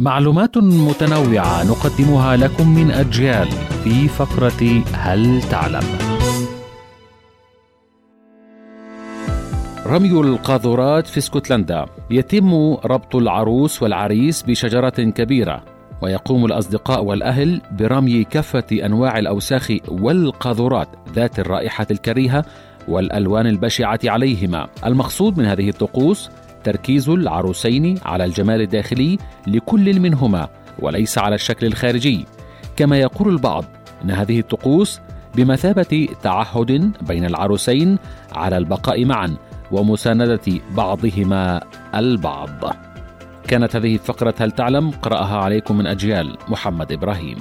معلومات متنوعة نقدمها لكم من أجيال في فقرة هل تعلم؟ رمي القاذورات في اسكتلندا يتم ربط العروس والعريس بشجرة كبيرة ويقوم الأصدقاء والأهل برمي كافة أنواع الأوساخ والقاذورات ذات الرائحة الكريهة والألوان البشعة عليهما المقصود من هذه الطقوس تركيز العروسين على الجمال الداخلي لكل منهما وليس على الشكل الخارجي. كما يقول البعض إن هذه الطقوس بمثابة تعهد بين العروسين على البقاء معا ومساندة بعضهما البعض. كانت هذه فقره هل تعلم؟ قرأها عليكم من أجيال محمد إبراهيم.